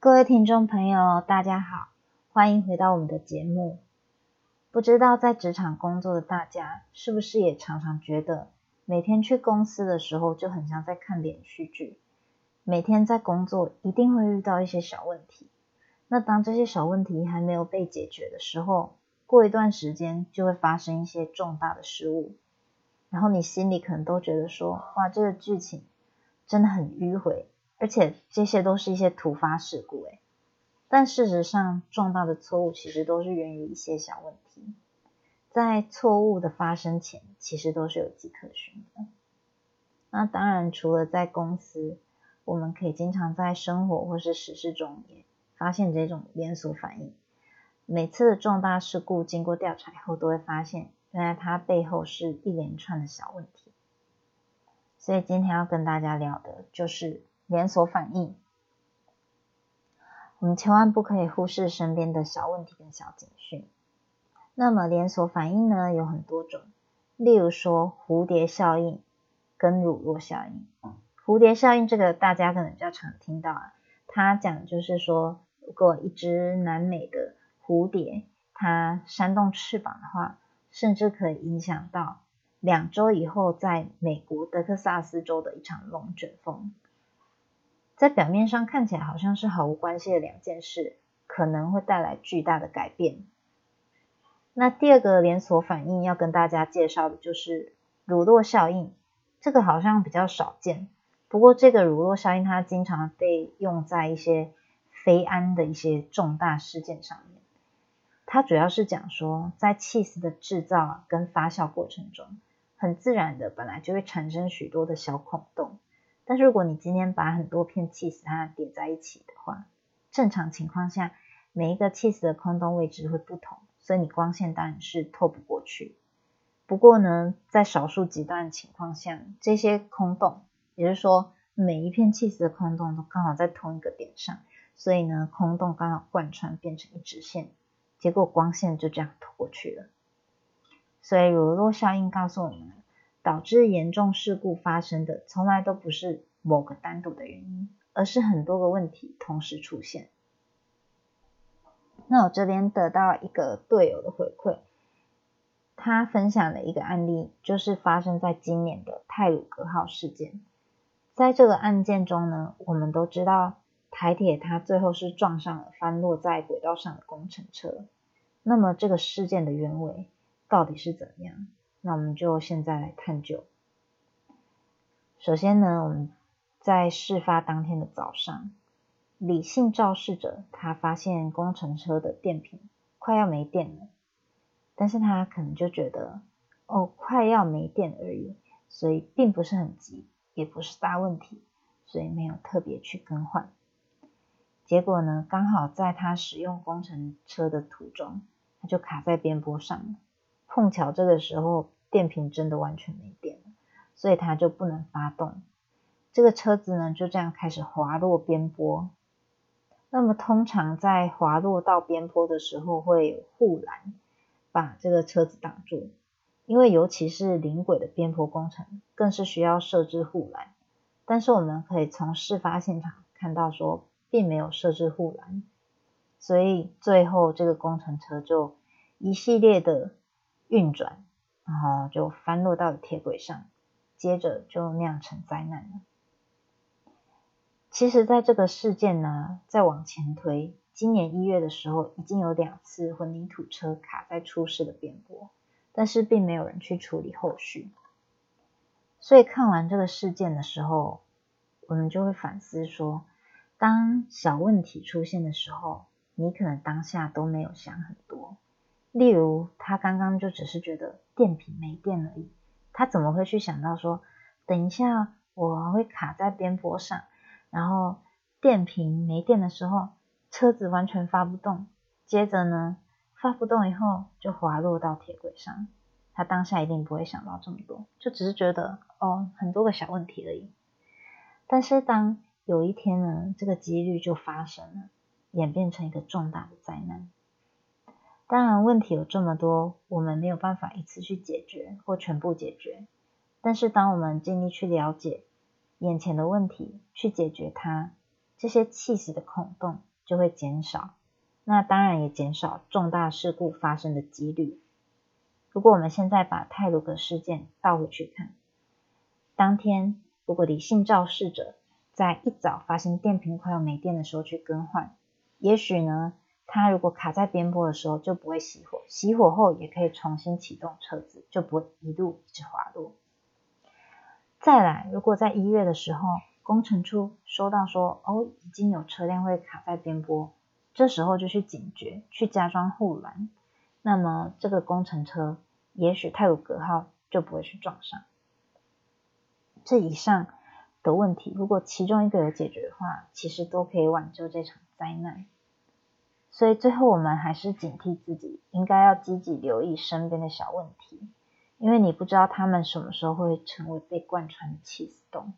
各位听众朋友，大家好，欢迎回到我们的节目。不知道在职场工作的大家，是不是也常常觉得，每天去公司的时候就很像在看连续剧？每天在工作一定会遇到一些小问题，那当这些小问题还没有被解决的时候，过一段时间就会发生一些重大的失误，然后你心里可能都觉得说，哇，这个剧情真的很迂回。而且这些都是一些突发事故，诶，但事实上，重大的错误其实都是源于一些小问题，在错误的发生前，其实都是有迹可循的。那当然，除了在公司，我们可以经常在生活或是实事中也发现这种连锁反应。每次的重大事故经过调查以后，都会发现，原来它背后是一连串的小问题。所以今天要跟大家聊的就是。连锁反应，我们千万不可以忽视身边的小问题跟小警讯。那么连锁反应呢，有很多种，例如说蝴蝶效应跟乳酪效应。蝴蝶效应这个大家可能比较常听到啊，它讲就是说，如果一只南美的蝴蝶它扇动翅膀的话，甚至可以影响到两周以后在美国德克萨斯州的一场龙卷风。在表面上看起来好像是毫无关系的两件事，可能会带来巨大的改变。那第二个连锁反应要跟大家介绍的就是乳酪效应，这个好像比较少见。不过这个乳酪效应它经常被用在一些非安的一些重大事件上面。它主要是讲说，在 cheese 的制造跟发酵过程中，很自然的本来就会产生许多的小孔洞。但是如果你今天把很多片 cheese 它叠在一起的话，正常情况下，每一个 cheese 的空洞位置会不同，所以你光线当然是透不过去。不过呢，在少数极端情况下，这些空洞，也就是说每一片 cheese 的空洞都刚好在同一个点上，所以呢，空洞刚好贯穿变成一直线，结果光线就这样透过去了。所以罗洛效应告诉我们。导致严重事故发生的，从来都不是某个单独的原因，而是很多个问题同时出现。那我这边得到一个队友的回馈，他分享了一个案例，就是发生在今年的泰鲁格号事件。在这个案件中呢，我们都知道台铁它最后是撞上了翻落在轨道上的工程车。那么这个事件的原委到底是怎样？那我们就现在来探究。首先呢，我们在事发当天的早上，理性肇事者他发现工程车的电瓶快要没电了，但是他可能就觉得哦，快要没电而已，所以并不是很急，也不是大问题，所以没有特别去更换。结果呢，刚好在他使用工程车的途中，他就卡在边坡上了。碰巧这个时候电瓶真的完全没电了，所以它就不能发动。这个车子呢就这样开始滑落边坡。那么通常在滑落到边坡的时候会有护栏把这个车子挡住，因为尤其是临轨的边坡工程更是需要设置护栏。但是我们可以从事发现场看到说并没有设置护栏，所以最后这个工程车就一系列的。运转，然后就翻落到了铁轨上，接着就酿成灾难了。其实，在这个事件呢，再往前推，今年一月的时候，已经有两次混凝土车卡在出事的边坡，但是并没有人去处理后续。所以看完这个事件的时候，我们就会反思说，当小问题出现的时候，你可能当下都没有想很多。例如，他刚刚就只是觉得电瓶没电而已，他怎么会去想到说，等一下我会卡在边坡上，然后电瓶没电的时候，车子完全发不动，接着呢，发不动以后就滑落到铁轨上，他当下一定不会想到这么多，就只是觉得哦，很多个小问题而已。但是当有一天呢，这个几率就发生了，演变成一个重大的灾难。当然，问题有这么多，我们没有办法一次去解决或全部解决。但是，当我们尽力去了解眼前的问题，去解决它，这些气死的孔洞就会减少，那当然也减少重大事故发生的几率。如果我们现在把泰鲁格事件倒回去看，当天如果理性肇事者在一早发现电瓶快要没电的时候去更换，也许呢，它如果卡在边坡的时候就不会熄火，熄火后也可以重新启动车子，就不会一路一直滑落。再来，如果在一月的时候，工程处收到说，哦，已经有车辆会卡在边坡，这时候就去警觉，去加装护栏，那么这个工程车，也许泰鲁格号就不会去撞上。这以上的问题，如果其中一个有解决的话，其实都可以挽救这场灾难。所以最后我们还是警惕自己，应该要积极留意身边的小问题。因为你不知道他们什么时候会成为被贯穿的气死洞。